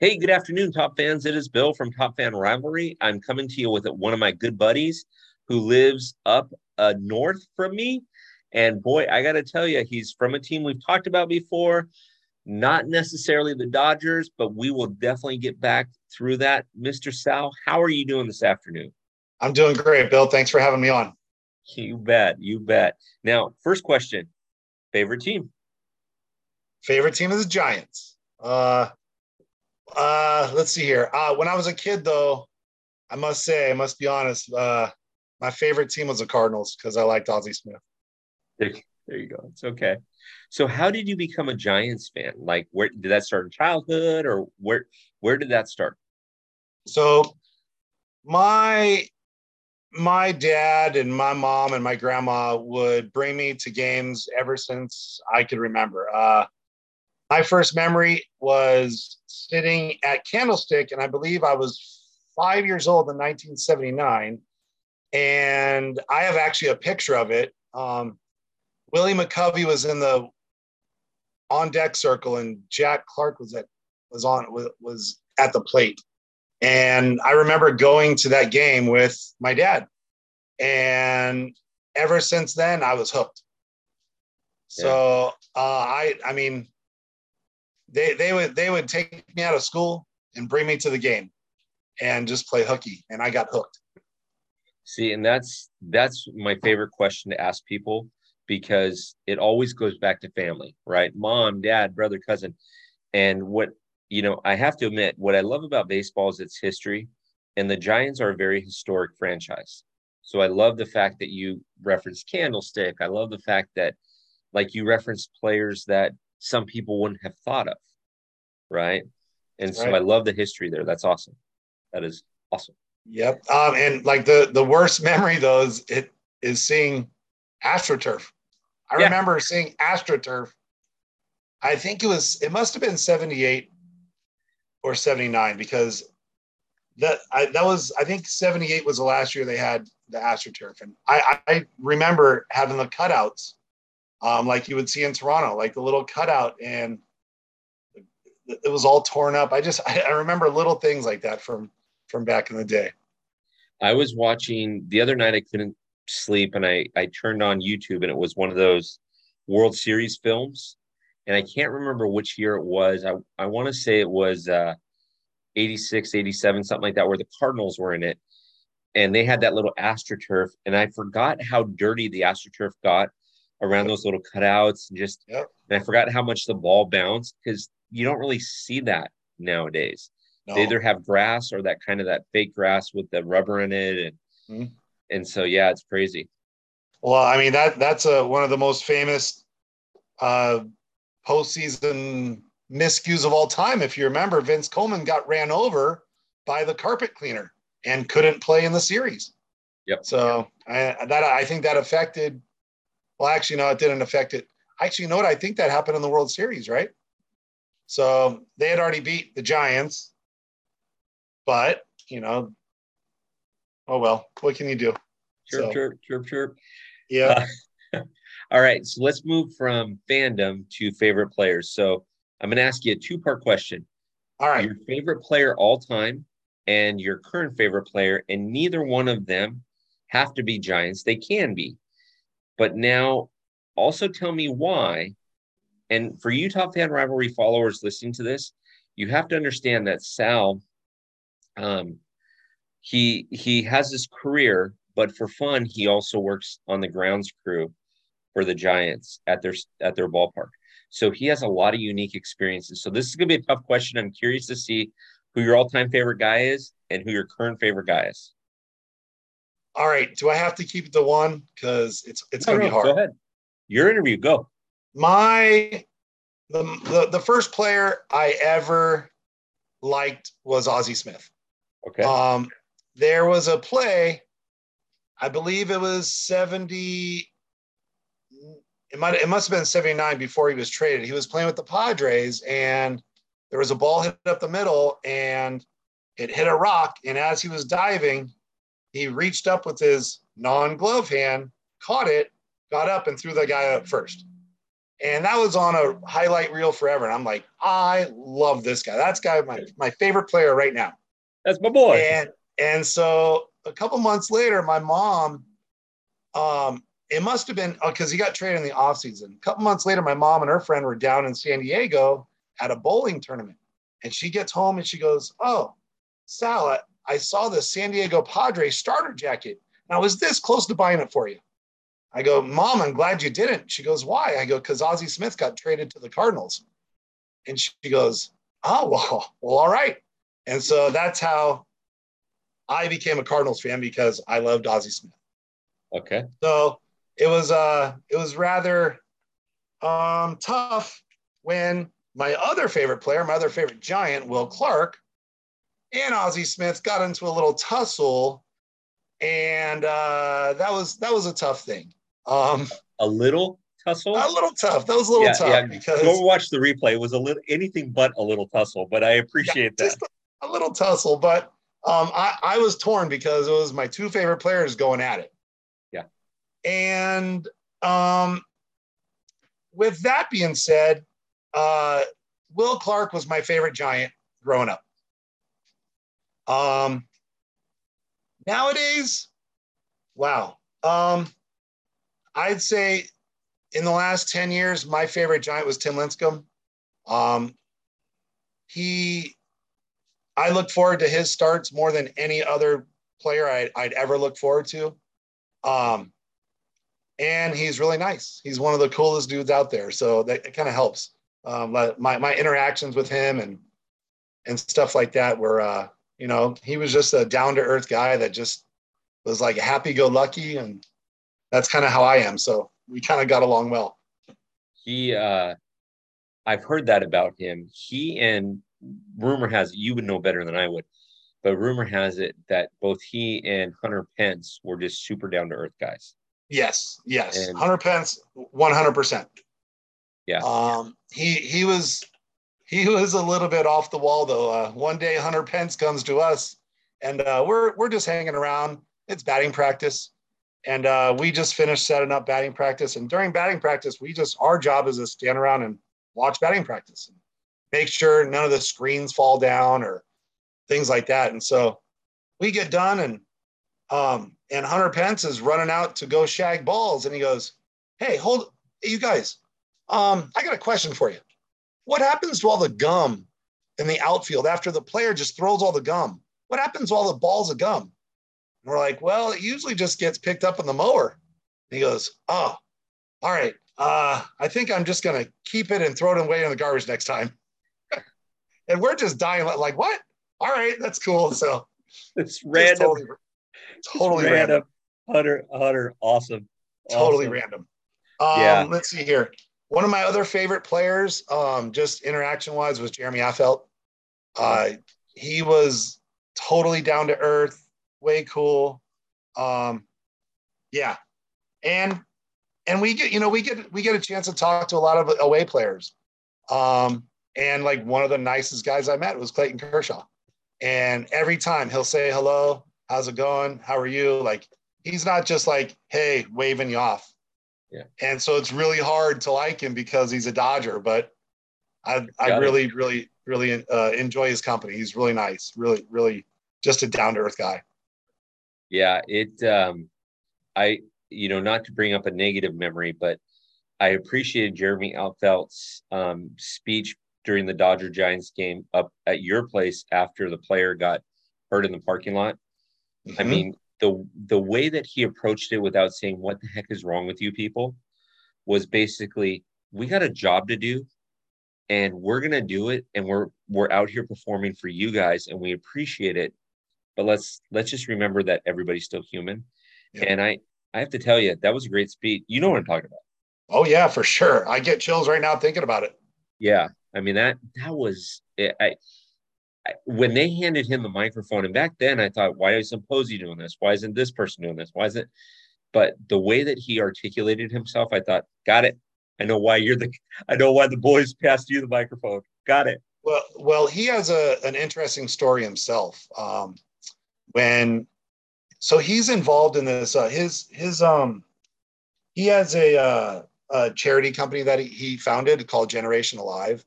Hey, good afternoon, top fans. It is Bill from Top Fan Rivalry. I'm coming to you with one of my good buddies who lives up uh, north from me. And boy, I got to tell you, he's from a team we've talked about before. Not necessarily the Dodgers, but we will definitely get back through that. Mr. Sal, how are you doing this afternoon? I'm doing great, Bill. Thanks for having me on. You bet. You bet. Now, first question favorite team? Favorite team is the Giants. Uh, uh, let's see here. Uh, when I was a kid, though, I must say, I must be honest, uh, my favorite team was the Cardinals because I liked Ozzie Smith. There, there you go. It's okay. So, how did you become a Giants fan? Like, where did that start in childhood, or where where did that start? So, my my dad and my mom and my grandma would bring me to games ever since I could remember. Uh, my first memory was sitting at Candlestick, and I believe I was five years old in 1979. And I have actually a picture of it. Um, Willie McCovey was in the on deck circle, and Jack Clark was at was on was at the plate. And I remember going to that game with my dad. And ever since then, I was hooked. Yeah. So uh, I, I mean, they they would they would take me out of school and bring me to the game, and just play hooky, and I got hooked. See, and that's that's my favorite question to ask people because it always goes back to family, right? Mom, dad, brother, cousin, and what you know, I have to admit, what I love about baseball is its history, and the Giants are a very historic franchise. So I love the fact that you referenced Candlestick. I love the fact that, like, you referenced players that some people wouldn't have thought of, right? And so I love the history there. That's awesome. That is awesome. Yep. Um, and like the the worst memory though is it is seeing AstroTurf. I yeah. remember seeing AstroTurf. I think it was it must have been 78 or 79 because that I, that was I think 78 was the last year they had the AstroTurf and I, I remember having the cutouts um, like you would see in Toronto, like the little cutout and it was all torn up. I just I, remember little things like that from from back in the day. I was watching the other night. I couldn't sleep, and I I turned on YouTube, and it was one of those World Series films, and I can't remember which year it was. I I want to say it was uh, 86, 87, something like that, where the Cardinals were in it, and they had that little AstroTurf, and I forgot how dirty the AstroTurf got around those little cutouts and just yep. and I forgot how much the ball bounced because you don't really see that nowadays. No. They either have grass or that kind of that fake grass with the rubber in it and mm-hmm. and so yeah, it's crazy. Well, I mean that that's a, one of the most famous uh postseason miscues of all time. If you remember, Vince Coleman got ran over by the carpet cleaner and couldn't play in the series. Yep. So I, that I think that affected well, actually, no, it didn't affect it. Actually, you know what? I think that happened in the World Series, right? So they had already beat the Giants, but you know, oh well, what can you do? Chirp, so, chirp, chirp, chirp. Yeah. Uh, all right, so let's move from fandom to favorite players. So I'm going to ask you a two part question. All right. Your favorite player all time and your current favorite player, and neither one of them have to be Giants. They can be. But now also tell me why. And for you top fan rivalry followers listening to this, you have to understand that Sal, um, he he has his career, but for fun, he also works on the grounds crew for the Giants at their at their ballpark. So he has a lot of unique experiences. So this is going to be a tough question. I'm curious to see who your all-time favorite guy is and who your current favorite guy is. All right. Do I have to keep it to one? Because it's it's no, gonna no, be hard. Go ahead. Your interview. Go. My the, the the first player I ever liked was Ozzie Smith. Okay. Um, there was a play, I believe it was 70. It might it must have been 79 before he was traded. He was playing with the Padres and there was a ball hit up the middle and it hit a rock. And as he was diving, he reached up with his non glove hand, caught it, got up, and threw the guy up first. And that was on a highlight reel forever. And I'm like, I love this guy. That's guy my my favorite player right now. That's my boy. And and so a couple months later, my mom, um, it must have been because oh, he got traded in the offseason. A couple months later, my mom and her friend were down in San Diego at a bowling tournament. And she gets home and she goes, Oh, Sal, I saw the San Diego Padres starter jacket. And I was this close to buying it for you. I go, Mom, I'm glad you didn't. She goes, Why? I go, Because Ozzie Smith got traded to the Cardinals. And she goes, Oh, well, well, all right. And so that's how I became a Cardinals fan because I loved Ozzie Smith. Okay. So it was uh it was rather um tough when my other favorite player, my other favorite giant, Will Clark, and Ozzie Smith got into a little tussle, and uh, that was that was a tough thing. Um, a little tussle. A little tough. That was a little yeah, tough yeah. because go watch the replay. It was a little anything but a little tussle, but I appreciate yeah, that. A, a, little tussle, but um, I, I was torn because it was my two favorite players going at it. Yeah. And um, with that being said, uh, Will Clark was my favorite giant growing up. Um, nowadays, wow. Um, I'd say in the last 10 years, my favorite giant was Tim Lincecum. Um, he, I look forward to his starts more than any other player I'd, I'd ever look forward to. Um, and he's really nice. He's one of the coolest dudes out there. So that kind of helps. Um, my, my interactions with him and, and stuff like that were, uh, you know, he was just a down to earth guy that just was like happy go lucky. And that's kind of how I am. So we kind of got along well. He, uh, I've heard that about him. He and rumor has you would know better than I would, but rumor has it that both he and Hunter Pence were just super down to earth guys. Yes, yes, and, Hunter Pence, one hundred percent. Yeah. Um, he he was he was a little bit off the wall though. Uh, one day Hunter Pence comes to us, and uh, we're we're just hanging around. It's batting practice, and uh, we just finished setting up batting practice. And during batting practice, we just our job is to stand around and watch batting practice, and make sure none of the screens fall down or things like that. And so we get done, and um, and Hunter Pence is running out to go shag balls, and he goes, "Hey, hold, you guys, um, I got a question for you." What happens to all the gum in the outfield after the player just throws all the gum? What happens to all the balls of gum? And we're like, well, it usually just gets picked up in the mower. And he goes, oh, all right. Uh, I think I'm just going to keep it and throw it away in the garbage next time. and we're just dying like, what? All right, that's cool. So it's random. Totally, totally random. random. Utter, Hunter, awesome. Totally awesome. random. Um, yeah. Let's see here. One of my other favorite players, um, just interaction wise, was Jeremy Affeldt. Uh, he was totally down to earth, way cool. Um, yeah, and and we get you know we get we get a chance to talk to a lot of away players. Um, and like one of the nicest guys I met was Clayton Kershaw. And every time he'll say hello, how's it going? How are you? Like he's not just like, hey, waving you off. Yeah. And so it's really hard to like him because he's a Dodger, but I, I really, it. really, really uh, enjoy his company. He's really nice, really, really just a down to earth guy. Yeah. It, um, I, you know, not to bring up a negative memory, but I appreciated Jeremy Affeldt's um, speech during the Dodger Giants game up at your place after the player got hurt in the parking lot. Mm-hmm. I mean, the the way that he approached it without saying what the heck is wrong with you people? was basically we got a job to do and we're going to do it and we're we're out here performing for you guys and we appreciate it but let's let's just remember that everybody's still human. Yeah. and i i have to tell you that was a great speech. You know what i'm talking about. Oh yeah for sure. I get chills right now thinking about it. Yeah. I mean that that was i when they handed him the microphone, and back then I thought, why is Posey doing this? Why isn't this person doing this? Why is it? But the way that he articulated himself, I thought, got it. I know why you're the. I know why the boys passed you the microphone. Got it. Well, well, he has a an interesting story himself. Um, when, so he's involved in this. Uh, his his um, he has a uh, a charity company that he, he founded called Generation Alive.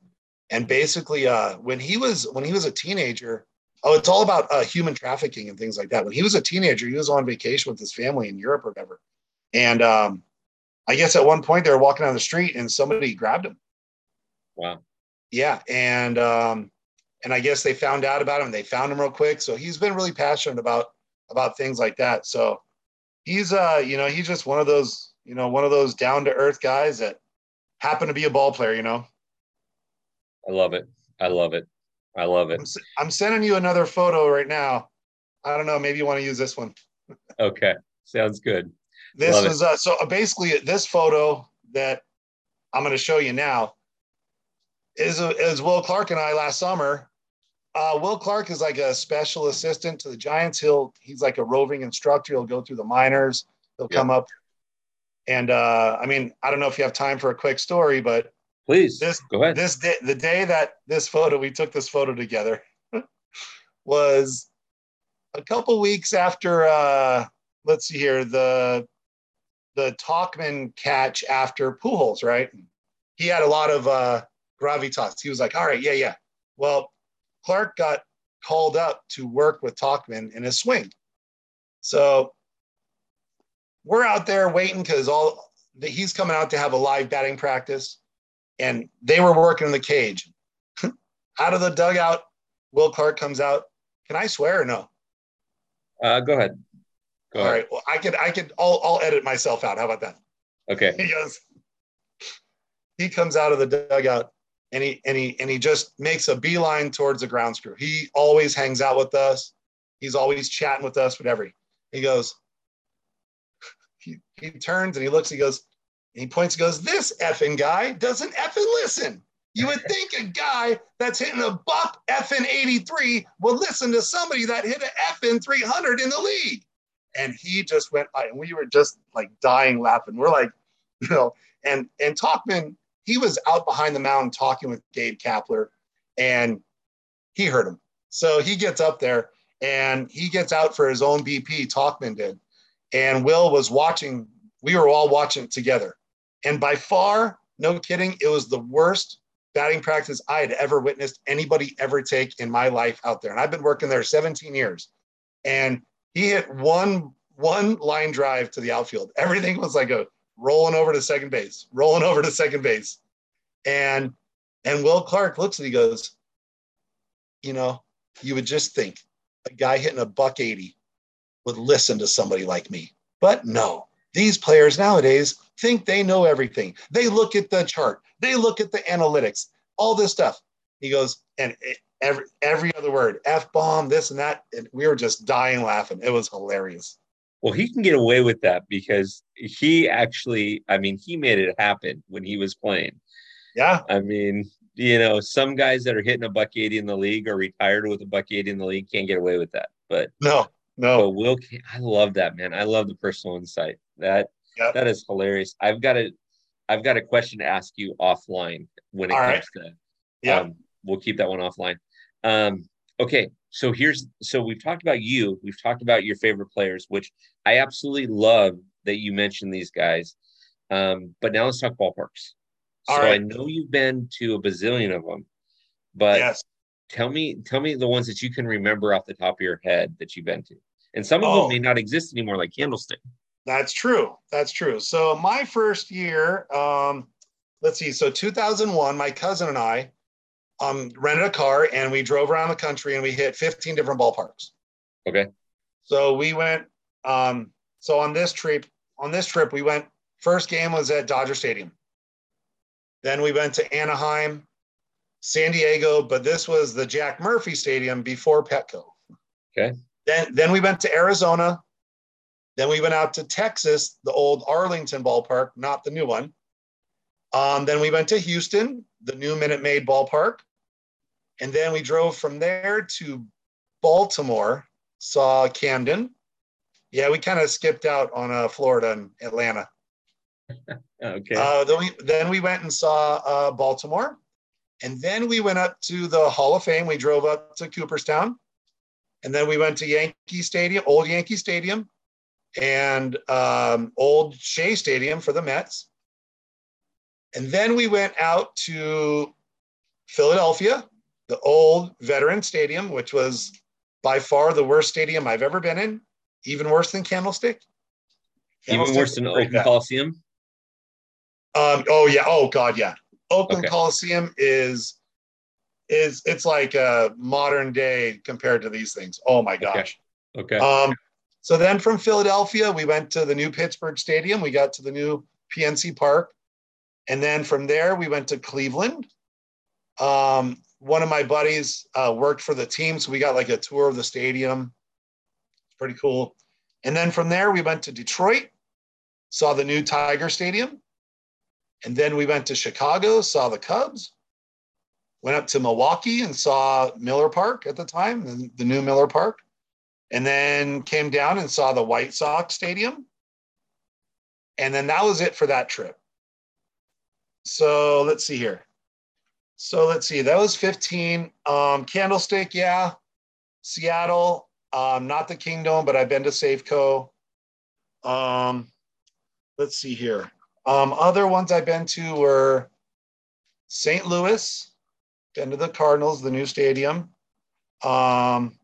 And basically, uh, when he was when he was a teenager, oh, it's all about uh, human trafficking and things like that. When he was a teenager, he was on vacation with his family in Europe or whatever. And um, I guess at one point they were walking down the street and somebody grabbed him. Wow. Yeah, and um, and I guess they found out about him. And they found him real quick. So he's been really passionate about about things like that. So he's uh, you know, he's just one of those, you know, one of those down to earth guys that happen to be a ball player. You know. I love it. I love it. I love it. I'm, I'm sending you another photo right now. I don't know. Maybe you want to use this one. okay, sounds good. This love is uh, so uh, basically this photo that I'm going to show you now is is Will Clark and I last summer. Uh, Will Clark is like a special assistant to the Giants. He'll he's like a roving instructor. He'll go through the minors. He'll come up, and uh, I mean, I don't know if you have time for a quick story, but please this go ahead. This day, the day that this photo we took this photo together was a couple weeks after. Uh, let's see here the the Tauchman catch after Pujols, right? He had a lot of uh, gravitas. He was like, all right, yeah, yeah. Well, Clark got called up to work with Tauchman in his swing. So we're out there waiting because all the, he's coming out to have a live batting practice, and they were working in the cage. out of the dugout, Will Clark comes out. Can I swear or no? Uh, go ahead. Go All ahead. right. Well, I could, I could, I'll, I'll edit myself out. How about that? Okay. He goes, he comes out of the dugout and he, and he, and he just makes a beeline towards the ground crew. He always hangs out with us. He's always chatting with us, whatever. He goes, he, he turns and he looks, he goes, he points, he goes, this effing guy doesn't effing listen. You would think a guy that's hitting a buck effing 83 would listen to somebody that hit a effing 300 in the league and he just went and we were just like dying laughing. We're like, you know, and and Tauchman, he was out behind the mountain talking with Gabe Kapler, and he heard him. So he gets up there and he gets out for his own BP. Tauchman did, and Will was watching. We were all watching it together, and by far, no kidding, it was the worst batting practice I had ever witnessed anybody ever take in my life out there. And I've been working there 17 years, and he hit one one line drive to the outfield. Everything was like a rolling over to second base, rolling over to second base. And and Will Clark looks and he goes, you know, you would just think a guy hitting a buck 80 would listen to somebody like me. But no, these players nowadays think they know everything. They look at the chart, they look at the analytics, all this stuff. He goes, and every every other word, f bomb, this and that, and we were just dying laughing. It was hilarious. Well, he can get away with that because he actually, I mean, he made it happen when he was playing. Yeah. I mean, you know, some guys that are hitting a buck 80 in the league or retired with a buck 80 in the league can't get away with that. But no, no. But Will, I love that, man. I love the personal insight. That yep. that is hilarious. I've got a, I've got a question to ask you offline when it All comes right. to, yeah. Um, we'll keep that one offline. Um, okay, so here's so we've talked about you, we've talked about your favorite players, which I absolutely love that you mentioned these guys. Um, but now let's talk ballparks. All so right. I know you've been to a bazillion of them, but yes. tell me tell me the ones that you can remember off the top of your head that you've been to. And some of oh, them may not exist anymore, like Candlestick. That's true. That's true. So my first year, um, let's see, so 2001, my cousin and I, um, rented a car and we drove around the country and we hit 15 different ballparks. Okay. So we went. Um, so on this trip, on this trip, we went. First game was at Dodger Stadium. Then we went to Anaheim, San Diego, but this was the Jack Murphy Stadium before Petco. Okay. Then then we went to Arizona. Then we went out to Texas, the old Arlington ballpark, not the new one. Um, then we went to Houston, the new Minute Maid ballpark. And then we drove from there to Baltimore, saw Camden. Yeah, we kind of skipped out on uh, Florida and Atlanta. okay. Uh, then, we, then we went and saw uh, Baltimore. And then we went up to the Hall of Fame. We drove up to Cooperstown. And then we went to Yankee Stadium, old Yankee Stadium, and um, old Shea Stadium for the Mets. And then we went out to Philadelphia, the old veteran stadium, which was by far the worst stadium I've ever been in, even worse than Candlestick. Even worse than Oakland Coliseum? Um, oh yeah. Oh God, yeah. Oakland okay. Coliseum is is it's like a modern day compared to these things. Oh my gosh. Okay. okay. Um, so then from Philadelphia, we went to the new Pittsburgh Stadium. We got to the new PNC Park. And then from there, we went to Cleveland. Um, one of my buddies uh, worked for the team, so we got like a tour of the stadium. It's pretty cool. And then from there, we went to Detroit, saw the new Tiger Stadium. And then we went to Chicago, saw the Cubs. Went up to Milwaukee and saw Miller Park at the time, the, the new Miller Park. And then came down and saw the White Sox Stadium. And then that was it for that trip. So let's see here. So let's see. That was 15. Um, Candlestick, yeah. Seattle, um, not the Kingdome, but I've been to Safeco. Um, let's see here. Um, other ones I've been to were St. Louis, been to the Cardinals, the new stadium. Um,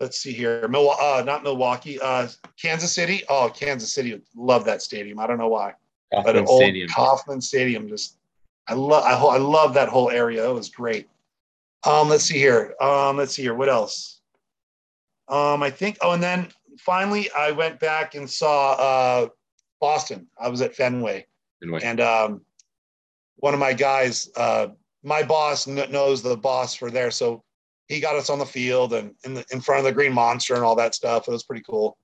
let's see here. Mil- uh, not Milwaukee, uh, Kansas City. Oh, Kansas City, love that stadium. I don't know why. Kauffman but an old Stadium. Kauffman Stadium, just I love I, I love that whole area. It was great. Um, let's see here. Um, let's see here. What else? Um, I think. Oh, and then finally, I went back and saw uh, Boston. I was at Fenway, Fenway. and um, one of my guys, uh, my boss kn- knows the boss for there, so he got us on the field and in, the, in front of the Green Monster and all that stuff. It was pretty cool.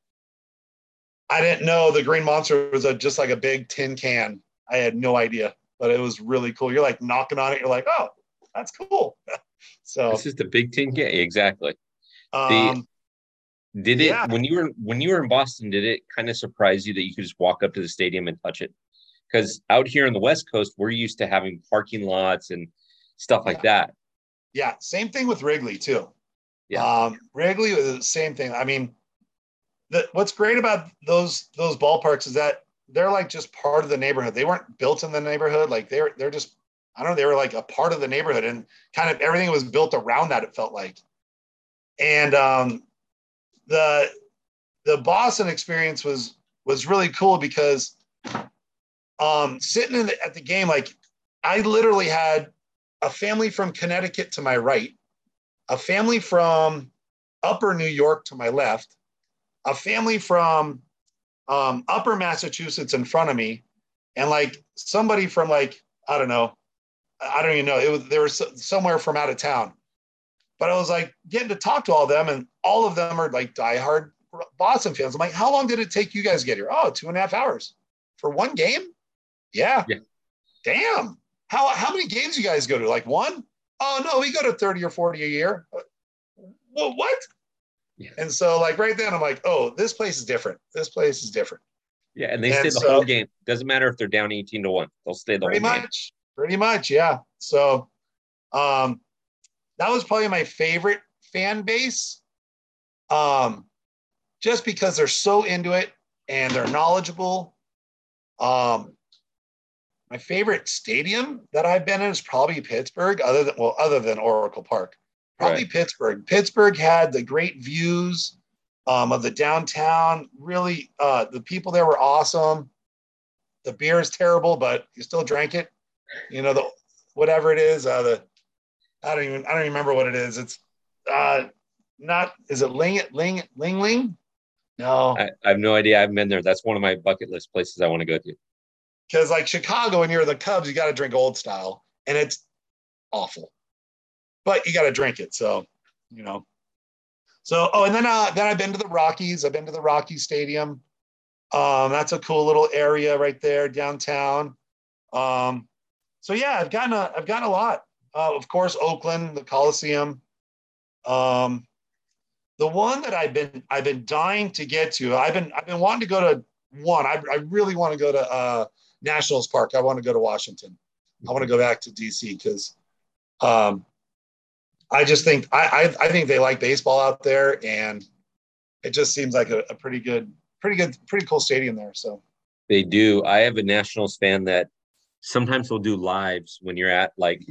I didn't know the Green Monster was a, just like a big tin can. I had no idea, but it was really cool. You're like knocking on it. You're like, oh, that's cool. so this is the big tin can. Exactly. Um, the, did it yeah. when you were when you were in Boston? Did it kind of surprise you that you could just walk up to the stadium and touch it? Because out here on the West Coast, we're used to having parking lots and stuff like yeah. that. Yeah, same thing with Wrigley too. Yeah, um, Wrigley was the same thing. I mean, the, what's great about those those ballparks is that they're like just part of the neighborhood. They weren't built in the neighborhood. Like they're they're just I don't know. They were like a part of the neighborhood, and kind of everything was built around that. It felt like, and um, the the Boston experience was was really cool because um, sitting the, at the game, like I literally had a family from Connecticut to my right, a family from Upper New York to my left, a family from um, upper Massachusetts in front of me, and like somebody from like, I don't know, I don't even know. It was they were somewhere from out of town. But I was like getting to talk to all of them, and all of them are like diehard Boston fans. I'm like, how long did it take you guys to get here? Oh, two and a half hours for one game? Yeah. yeah. Damn. How how many games you guys go to? Like one? Oh no, we go to 30 or 40 a year. Well, what? Yeah. And so, like right then, I'm like, oh, this place is different. This place is different. Yeah, and they and stay the so, whole game. Doesn't matter if they're down 18 to one; they'll stay the pretty whole much, game. Pretty much, yeah. So, um, that was probably my favorite fan base, um, just because they're so into it and they're knowledgeable. Um, my favorite stadium that I've been in is probably Pittsburgh, other than well, other than Oracle Park. Probably right. Pittsburgh. Pittsburgh had the great views um, of the downtown. Really, uh, the people there were awesome. The beer is terrible, but you still drank it. You know the whatever it is. Uh, the I don't even I don't remember what it is. It's uh, not is it Ling Ling Ling Ling? No, I, I have no idea. I haven't been there. That's one of my bucket list places I want to go to. Because like Chicago, when you're the Cubs, you got to drink old style, and it's awful but you got to drink it. So, you know. So, oh, and then uh, then I've been to the Rockies. I've been to the Rockies Stadium. Um, that's a cool little area right there downtown. Um, so yeah, I've gotten a I've gotten a lot. Uh, of course, Oakland, the Coliseum. Um, the one that I've been I've been dying to get to. I've been I've been wanting to go to one. I, I really want to go to uh, Nationals Park. I want to go to Washington. I want to go back to DC because um, I just think I, I, I think they like baseball out there, and it just seems like a, a, pretty good, pretty good, pretty cool stadium there. So they do. I have a Nationals fan that sometimes we'll do lives when you're at like,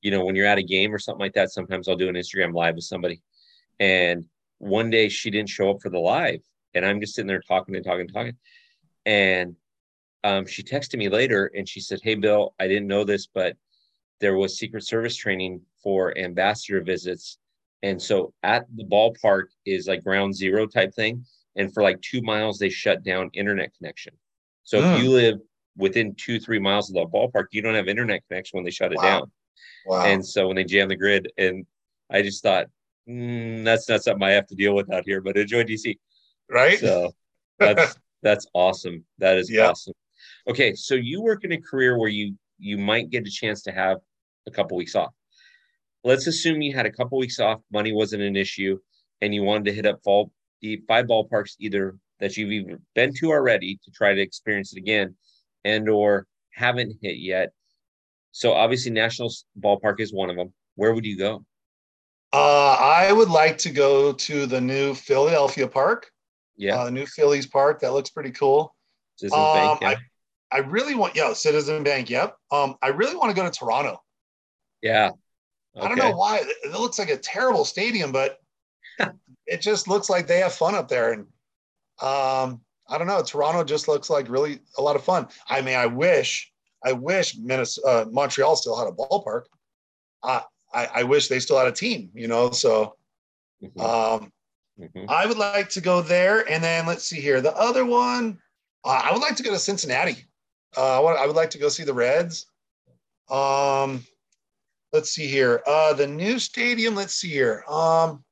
you know, when you're at a game or something like that. Sometimes I'll do an Instagram live with somebody. And one day she didn't show up for the live. And I'm just sitting there talking and talking and talking. And um, she texted me later and she said, Hey, Bill, I didn't know this, but there was Secret Service training for ambassador visits. And so at the ballpark is like ground zero type thing. And for like two miles, they shut down internet connection. So if you live within two, three miles of the ballpark, you don't have internet connection when they shut it Wow. down. Wow. And so when they jam the grid, and I just thought, mm, that's not something I have to deal with out here, but enjoy DC. right? So that's that's awesome. That is Yeah. awesome. Okay, so you work in a career where you you might get a chance to have a couple weeks off. Let's assume you had a couple weeks off, money wasn't an issue, and you wanted to hit up fall the five ballparks either that you've even been to already to try to experience it again, and or haven't hit yet. So obviously, Nationals ballpark is one of them. Where would you go? Uh, I would like to go to the new Philadelphia Park, Yeah, uh, the new Phillies Park. That looks pretty cool. Um, Yeah, I really want, yeah, Citizen Bank. Yep. Um, I really want to go to Toronto. yeah. I don't know why. It looks like a terrible stadium, but it just looks like they have fun up there. And um, I don't know. Toronto just looks like really a lot of fun. I mean, I wish, I wish Minnesota, uh, Montreal still had a ballpark. I, I, I wish they still had a team, you know. So Mhm, um, mhm. I would like to go there. And then let's see here. The other one, uh, I would like to go to Cincinnati. Uh, I, want, I would like to go see the Reds. Um, let's see here. Uh, the new stadium. Let's see here. Um,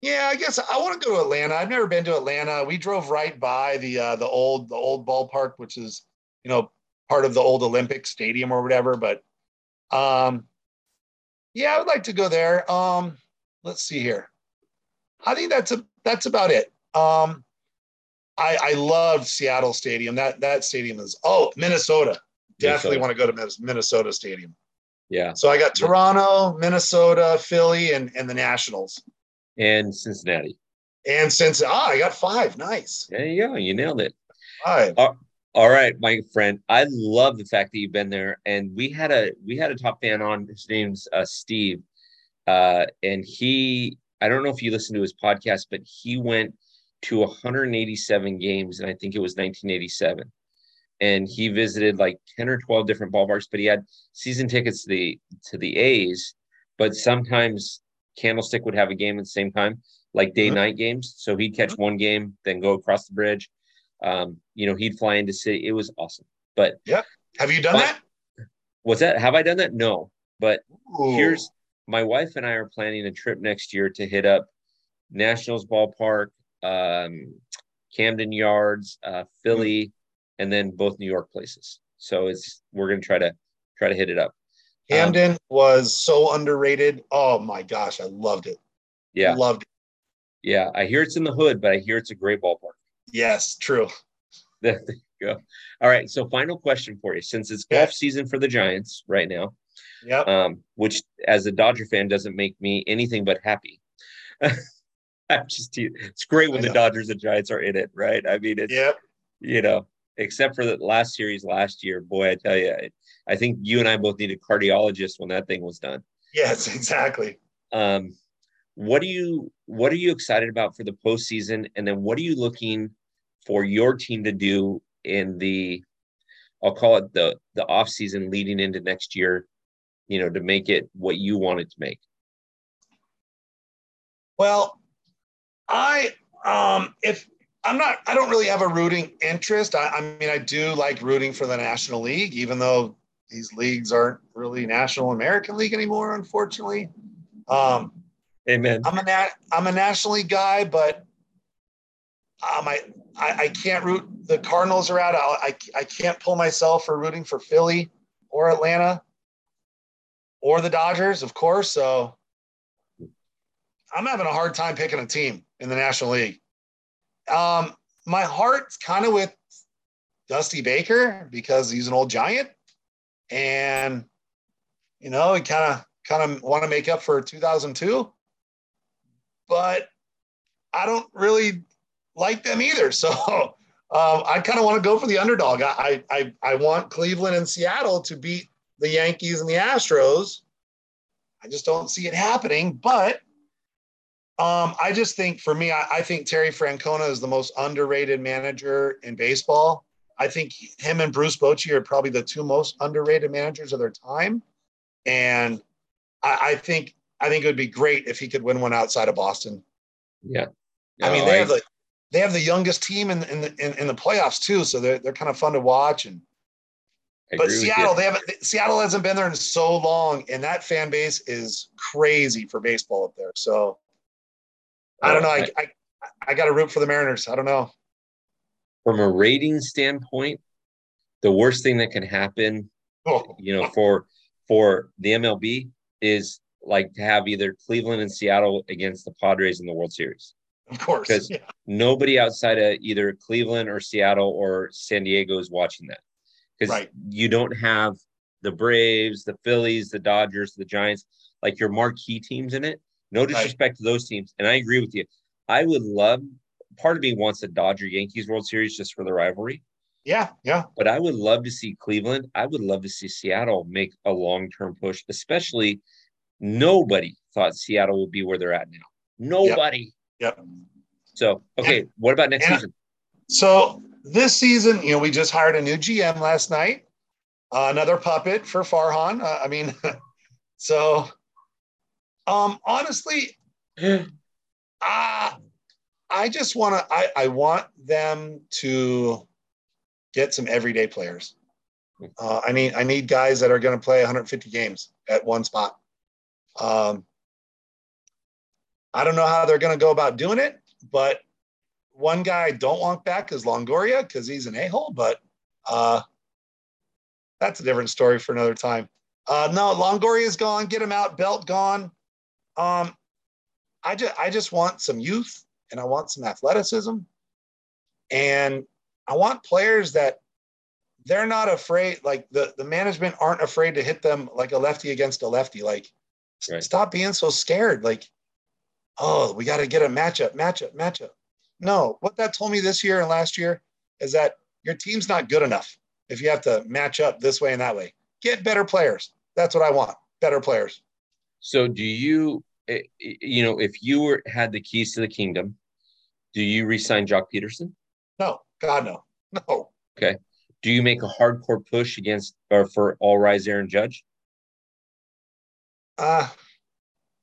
yeah, I guess I want to go to Atlanta. I've never been to Atlanta. We drove right by the uh, the old the old ballpark, which is you know part of the old Olympic Stadium or whatever. But um, yeah, I would like to go there. Um, let's see here. I think that's a that's about it. Um, I I love Seattle Stadium. That that stadium is oh Minnesota. Definitely Minnesota. want to go to Minnesota Stadium. Yeah, So I got Toronto, Minnesota, Philly, and and the Nationals. and Cincinnati. And since ah, I got five. Nice There you go. You nailed it. five. All right, my friend. I love the fact that you've been there. And we had a we had a top fan on. His name's uh, Steve, uh, and he. I don't know if you listened to his podcast, but he went to 187 games, and I think it was 1987. And he visited like 10 or 12 different ballparks, but he had season tickets to the to the A's. But sometimes Candlestick would have a game at the same time, like day Mhm. night games. So he'd catch one game, then go across the bridge. Um, you know, he'd fly into city. It was awesome. But yeah, Have you done What? that? what's that? Have I done that? No. But Ooh. here's my wife and I are planning a trip next year to hit up Nationals Ballpark, um, Camden Yards, uh, Philly, and then both New York places. So it's we're gonna try to try to hit it up. Um, was so underrated. Oh my gosh, I loved it. yeah, Loved it. yeah. I hear it's in the hood, but I hear it's a great ballpark. Yes, true. There you go. All right. So final question for you, since it's Yeah. golf season for the Giants right now. Yep. um, which as a Dodger fan doesn't make me anything but happy. I'm just it's great when the. Dodgers and Giants are in it, right? I mean, it's Yep. you know, except for the last series last year, boy, I tell you, I, I think you and I both needed cardiologists when that thing was done. Yes, exactly. Um, what are you what are you excited about for the postseason, and then what are you looking for your team to do in the I'll call it the the off season leading into next year, you know, to make it what you want it to make. Well, I um if I'm not I don't really have a rooting interest. I, I mean I do like rooting for the National League, even though these leagues aren't really National American League anymore, unfortunately. Um Amen. I'm a nat I'm a National League guy, but um I I, I can't root the Cardinals are out. I, I I can't pull myself for rooting for Philly or Atlanta or the Dodgers, of course. So I'm having a hard time picking a team in the National League. Um, my heart's kind of with Dusty Baker because he's an old giant, and you know, he kind of kind of want to make up for 2002, but I don't really like them either. So Um, I kind of want to go for the underdog. I, I I want Cleveland and Seattle to beat the Yankees and the Astros. I just don't see it happening. But um, I just think for me, I, I think Terry Francona is the most underrated manager in baseball. I think him and Bruce Bochy are probably the two most underrated managers of their time. And I, I think I think it would be great if he could win one outside of Boston. Yeah. I mean, they have the they have the youngest team in in the in, in the playoffs too, so they're they're kind of fun to watch. And but Seattle, they haven't Seattle hasn't been there in so long, and that fan base is crazy for baseball up there. So I don't know. I I, I got to root for the Mariners. I don't know. From a rating standpoint, the worst thing that can happen, oh. you know, for for the MLB is like to have either Cleveland and Seattle against the Padres in the World Series. Of course. Because yeah. nobody outside of either Cleveland or Seattle or San Diego is watching that. Because right. you don't have the Braves, the Phillies, the Dodgers, the Giants, like your marquee teams in it. No disrespect right. to those teams. And I agree with you. I would love part of me wants a Dodger Yankees World Series just for the rivalry. Yeah, yeah. But I would love to see Cleveland. I would love to see Seattle make a long term push, especially nobody thought Seattle would be where they're at now. Nobody. Yep. yep. So, okay, and, what about next season? So, this season, you know, we just hired a new GM last night, uh, another puppet for Farhan. Uh, I mean, so um, honestly, uh, I just want to, I, I want them to get some everyday players. Uh, I need, I need guys that are going to play 150 games at one spot. Um, I don't know how they're going to go about doing it, but one guy I don't want back is Longoria because he's an a hole, but uh, that's a different story for another time. Uh, no, Longoria is gone. Get him out. Belt gone. Um, I just I just want some youth and I want some athleticism, and I want players that they're not afraid. Like the the management aren't afraid to hit them like a lefty against a lefty. Like right. stop being so scared. Like oh, we got to get a matchup, matchup, matchup. No, what that told me this year and last year is that your team's not good enough if you have to match up this way and that way. Get better players. That's what I want. Better players. So do you eh, you know if you were had the keys to the kingdom, do you resign Joc Pederson? No, God no. No. Okay. Do you make a hardcore push against or for all rise Aaron Judge? Uh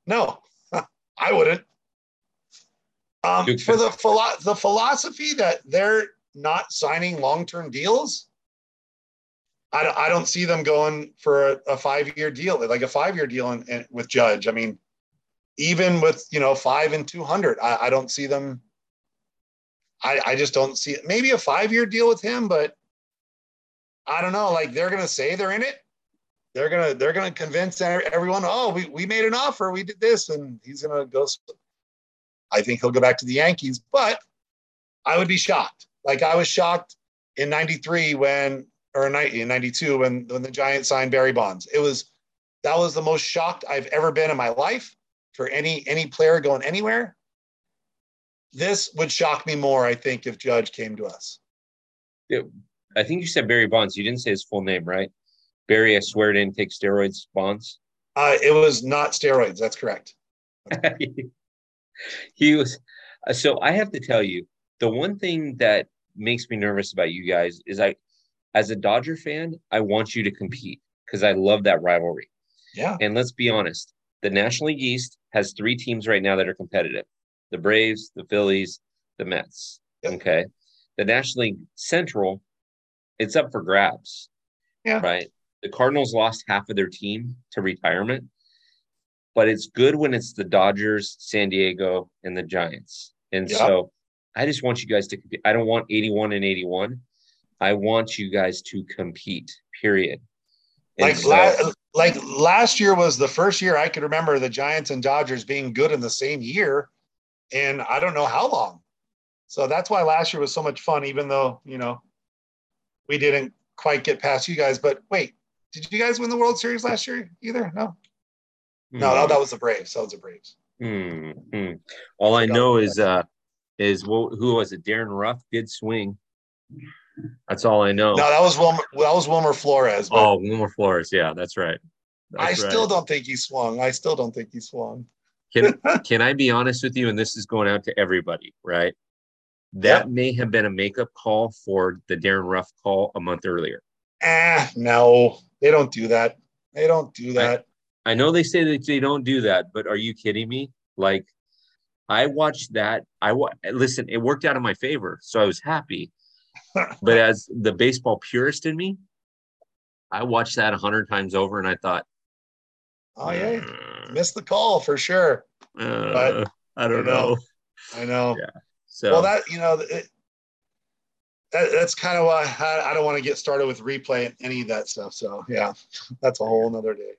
no. I wouldn't. Um, for the philo- the philosophy that they're not signing long term deals, I don't, I don't see them going for a, a five year deal, like a five year deal in, in, with Judge. I mean, even with you know five and two hundred, I, I don't see them. I, I just don't see it. Maybe a five year deal with him, but I don't know. Like they're gonna say they're in it. They're gonna they're gonna convince everyone. Oh, we, we made an offer. We did this, and he's gonna go. I think he'll go back to the Yankees, but I would be shocked. Like I was shocked in '93 when or in 92 when, when the Giants signed Barry Bonds. It was that was the most shocked I've ever been in my life for any any player going anywhere. This would shock me more, I think, if Judge came to us. Yeah, I think you said Barry Bonds. You didn't say his full name, right? Barry, I swear, didn't take steroids. Bonds. Uh, it was not steroids. That's correct. he was. So I have to tell you, the one thing that makes me nervous about you guys is I as a Dodger fan, I want you to compete because I love that rivalry. Yeah. And let's be honest, the National League East has three teams right now that are competitive the Braves, the Phillies, the Mets. Yep. Okay. The National League Central, it's up for grabs. Yeah. Right. The Cardinals lost half of their team to retirement, but it's good when it's the Dodgers, San Diego, and the Giants. And yep. so I just want you guys to compete. I don't want 81 and 81. I want you guys to compete, period. like, so, la- like last year was the first year I could remember the Giants and Dodgers being good in the same year. And I don't know how long. So that's why last year was so much fun, even though, you know, we didn't quite get past you guys. But wait, did you guys win the World Series last year either? No. Mm. No, no, that was the Braves. That was the Braves. Mm-hmm. All I, know is uh is who was it? Darin Ruf did swing That's all I know. No, that was Wilmer. That was Wilmer Flores. oh, Wilmer Flores. Yeah, that's right. I right. still don't think he swung. I still don't think he swung. Can can I be honest with you? And this is going out to everybody, right? That may have been a makeup call for the Darren Ruff call a month earlier. Ah, no, they don't do that. They don't do that. I know they say that they don't do that, but are you kidding me? Like, I watched that. I wa- listen. It worked out in my favor, so I was happy. But as the baseball purist in me, I watched that a hundred times over, and I thought, oh yeah, "Uh, missed the call for sure. uh, I don't know, know. I know. Yeah. So Well, that you know, it, that, that's kind of why I, I don't want to get started with replay and any of that stuff. So yeah, that's a whole nother day.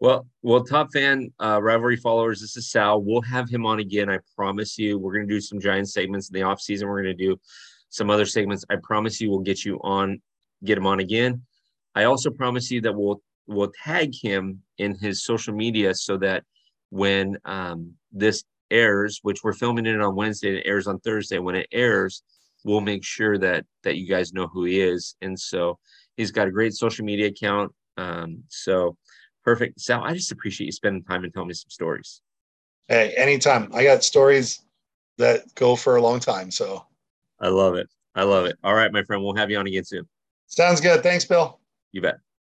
Well, well, top fan uh, rivalry followers. This is Sal. We'll have him on again. I promise you. We're going to do some giant segments in the off season. We're going to do some other segments. I promise you, we'll get you on, get him on again. I also promise you that we'll we'll tag him in his social media so that when um, this airs, which we're filming it on Wednesday, and it airs on Thursday. When it airs, we'll make sure that that you guys know who he is. And so he's got a great social media account. Um, so perfect, Sal. I just appreciate you spending time and telling me some stories. Hey, anytime. I got stories that go for a long time. So I love it. I love it. All right, my friend. We'll have you on again soon. sounds good. Thanks, Bill. You bet.